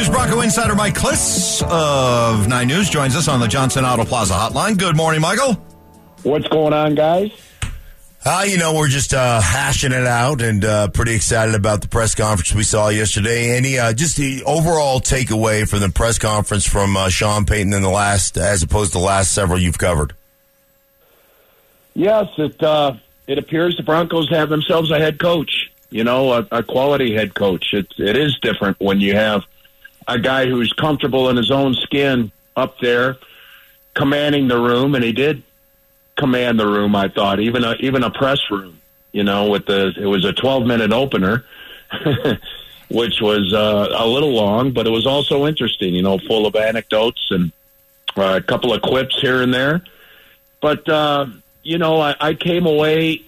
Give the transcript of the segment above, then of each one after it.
News Bronco insider Mike Klis of Nine News joins us on the Johnson Auto Plaza hotline. Good morning, Michael. What's going on, guys? Uh, you know, we're just uh, hashing it out and uh, pretty excited about the press conference we saw yesterday. Any uh, just the overall takeaway from the press conference from uh, Sean Payton in the last, as opposed to the last several you've covered? Yes, it uh, it appears the Broncos have themselves a head coach. You know, a, a quality head coach. It it is different when you have a guy who's comfortable in his own skin up there, commanding the room, and he did command the room. I thought even a even a press room. You know, with the it was a twelve minute opener. which was uh, a little long, but it was also interesting, you know, full of anecdotes and uh, a couple of quips here and there. But, uh, you know, I, I came away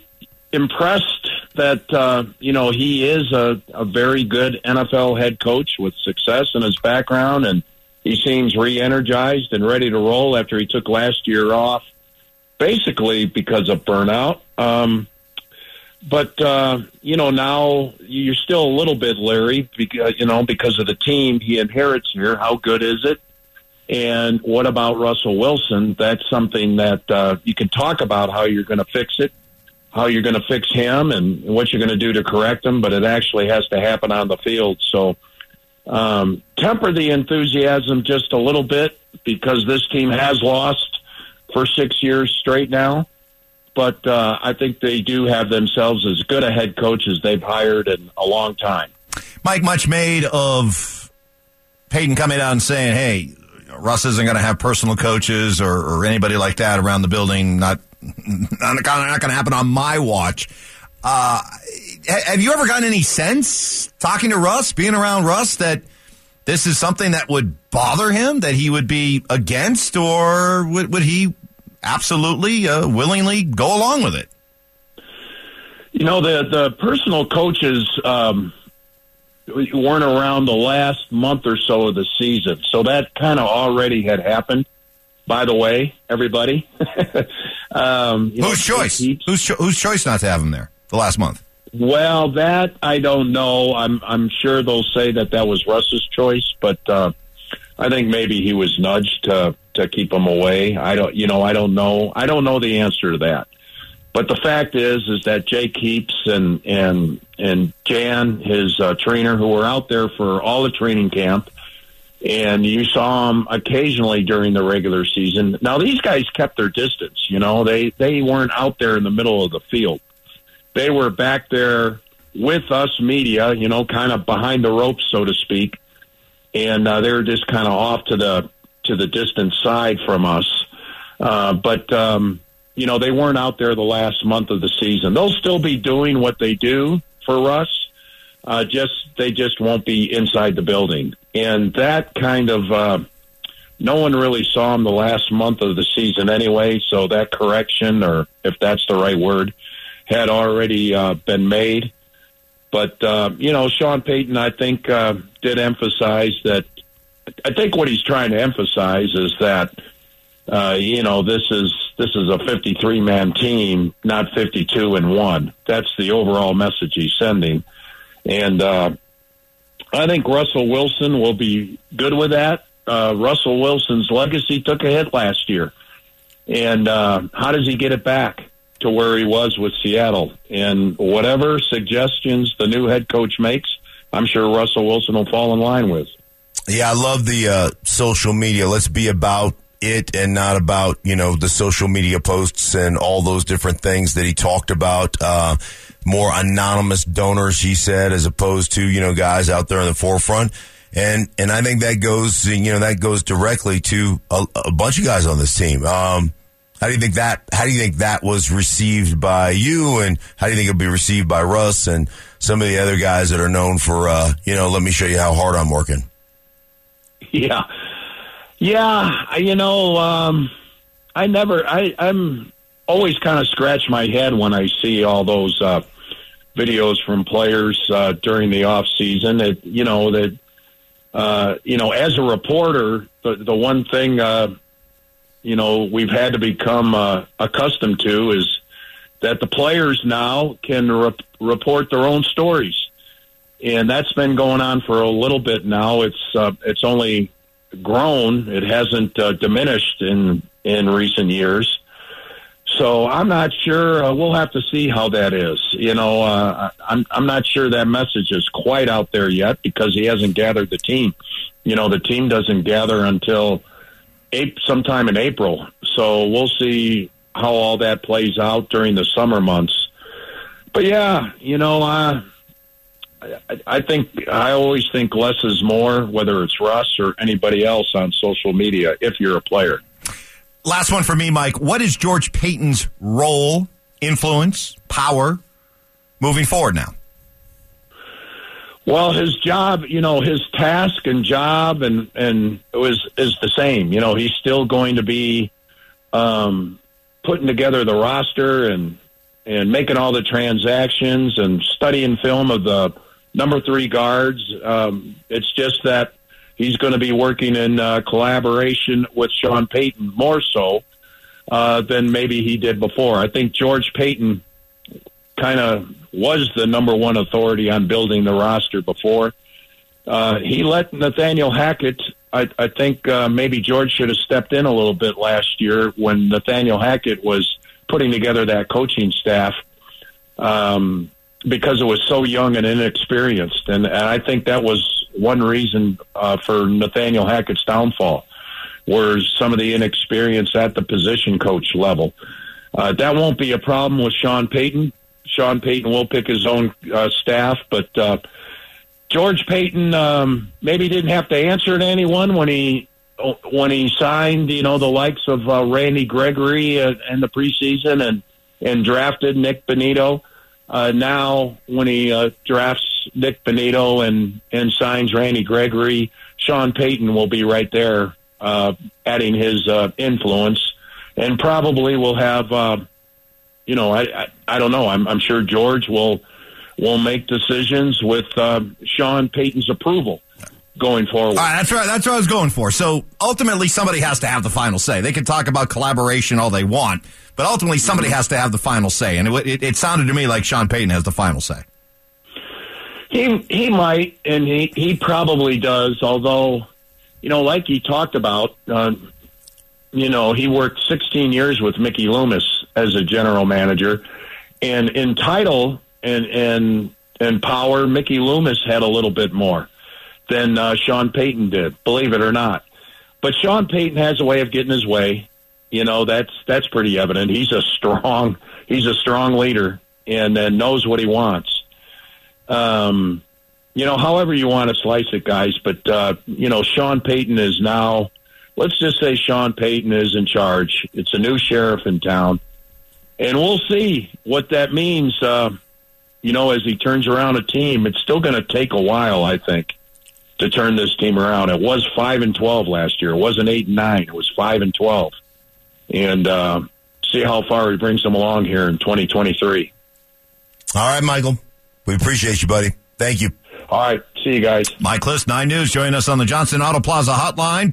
impressed that, uh, you know, he is a, a very good NFL head coach with success in his background, and he seems re energized and ready to roll after he took last year off, basically because of burnout. Um, but uh, you know now you're still a little bit leery because you know because of the team he inherits here. How good is it? And what about Russell Wilson? That's something that uh, you can talk about how you're going to fix it, how you're going to fix him, and what you're going to do to correct him. But it actually has to happen on the field. So um, temper the enthusiasm just a little bit because this team has lost for six years straight now but uh, I think they do have themselves as good a head coach as they've hired in a long time. Mike, much made of Payton coming out and saying, "Hey, Russ isn't going to have personal coaches or, or, anybody like that around the building. Not not, going to happen on my watch." Uh, have you ever gotten any sense talking to Russ, being around Russ, that this is something that would bother him, that he would be against, or would, would he absolutely uh, willingly go along with it. You know, the the personal coaches um, weren't around the last month or so of the season, so that kind of already had happened. By the way, everybody, um, whose know, choice? Whose cho- whose choice not to have him there the last month? Well, that I don't know. I'm I'm sure they'll say that that was Russ's choice, but uh, I think maybe he was nudged to to keep him away. I don't, you know, I don't know. I don't know the answer to that. But the fact is, is that Jake Heaps and and and Jan, his uh, trainer, who were out there for all the training camp, and you saw them occasionally during the regular season. Now these guys kept their distance. You know, they they weren't out there in the middle of the field. They were back there with us media. You know, kind of behind the ropes, so to speak, and uh, they were just kind of off to the to the distant side from us. Uh, but um, you know, they weren't out there the last month of the season. They'll still be doing what they do for us. Uh, just they just won't be inside the building, and that kind of uh, no one really saw them the last month of the season anyway. So that correction, or if that's the right word, had already uh, been made. But uh, you know, Sean Payton, I think, uh, did emphasize that I think what he's trying to emphasize is that uh, you know this is this is a 53 man team, not 52 and one. That's the overall message he's sending, and uh, I think Russell Wilson will be good with that. Uh, Russell Wilson's legacy took a hit last year, and uh, how does he get it back to where he was with Seattle? And whatever suggestions the new head coach makes, I'm sure Russell Wilson will fall in line with. Yeah, I love the uh, social media. Let's be about it and not about you know the social media posts and all those different things that he talked about. Uh, more anonymous donors, he said, as opposed to you know guys out there in the forefront. And and I think that goes you know that goes directly to a, a bunch of guys on this team. Um, how do you think that? How do you think that was received by you, and how do you think it'll be received by Russ and some of the other guys that are known for uh, you know? Let me show you how hard I'm working. Yeah, yeah. You know, um, I never. I, I'm always kind of scratch my head when I see all those uh, videos from players uh, during the off season. That you know that uh, you know as a reporter, the the one thing uh, you know we've had to become uh, accustomed to is that the players now can re- report their own stories and that's been going on for a little bit now. It's uh, it's only grown; it hasn't uh, diminished in in recent years. So I'm not sure. Uh, we'll have to see how that is. You know, uh, I'm I'm not sure that message is quite out there yet because he hasn't gathered the team. You know, the team doesn't gather until April, sometime in April. So we'll see how all that plays out during the summer months. But yeah, you know, uh, I, I think I always think less is more, whether it's Russ or anybody else on social media. If you're a player. Last one for me, Mike. What is George Paton's role, influence, power moving forward now? Well, his job, you know, his task and job and and was is the same. You know, he's still going to be um, putting together the roster and and making all the transactions and studying film of the number three guards. Um, it's just that he's going to be working in uh, collaboration with Sean Payton more so uh, than maybe he did before. I think George Paton kind of was the number one authority on building the roster before. Uh, he let Nathaniel Hackett. I, I think uh, maybe George should have stepped in a little bit last year when Nathaniel Hackett was putting together that coaching staff um, because it was so young and inexperienced, and, and I think that was one reason uh, for Nathaniel Hackett's downfall was some of the inexperience at the position coach level. Uh, that won't be a problem with Sean Payton. Sean Payton will pick his own uh, staff, but uh, George Paton um, maybe didn't have to answer to anyone when he when he signed, you know, the likes of uh, Randy Gregory uh, in the preseason and and drafted Nik Bonitto. Uh, now, when he uh, drafts Nik Bonitto and and signs Randy Gregory, Sean Payton will be right there, uh, adding his uh, influence, and probably we'll have, uh, you know, I, I I don't know. I'm I'm sure George will will make decisions with uh, Sean Payton's approval going forward. That's right. That's what I was going for. So ultimately, somebody has to have the final say. They can talk about collaboration all they want, but ultimately, somebody has to have the final say. And it, it, it sounded to me like Sean Payton has the final say. He he might, and he he probably does. Although, you know, like he talked about, uh, you know, he worked 16 years with Mickey Loomis as a general manager, and in title and and and power, Mickey Loomis had a little bit more than uh, Sean Payton did. Believe it or not, but Sean Payton has a way of getting his way. You know, that's that's pretty evident. He's a strong he's a strong leader and, and knows what he wants um, you know, however you want to slice it, guys. But uh, you know, Sean Payton is now. Let's just say Sean Payton is in charge. It's a new sheriff in town, and we'll see what that means. Uh, you know, as he turns around a team, it's still going to take a while, I think, to turn this team around. It was five and twelve last year. It wasn't eight and nine. It was five and twelve, and uh, see how far he brings them along here in 2023. All right, Michael. We appreciate you, buddy. Thank you. All right. See you guys. Mike Klis, 9 News, join us on the Johnson Auto Plaza hotline.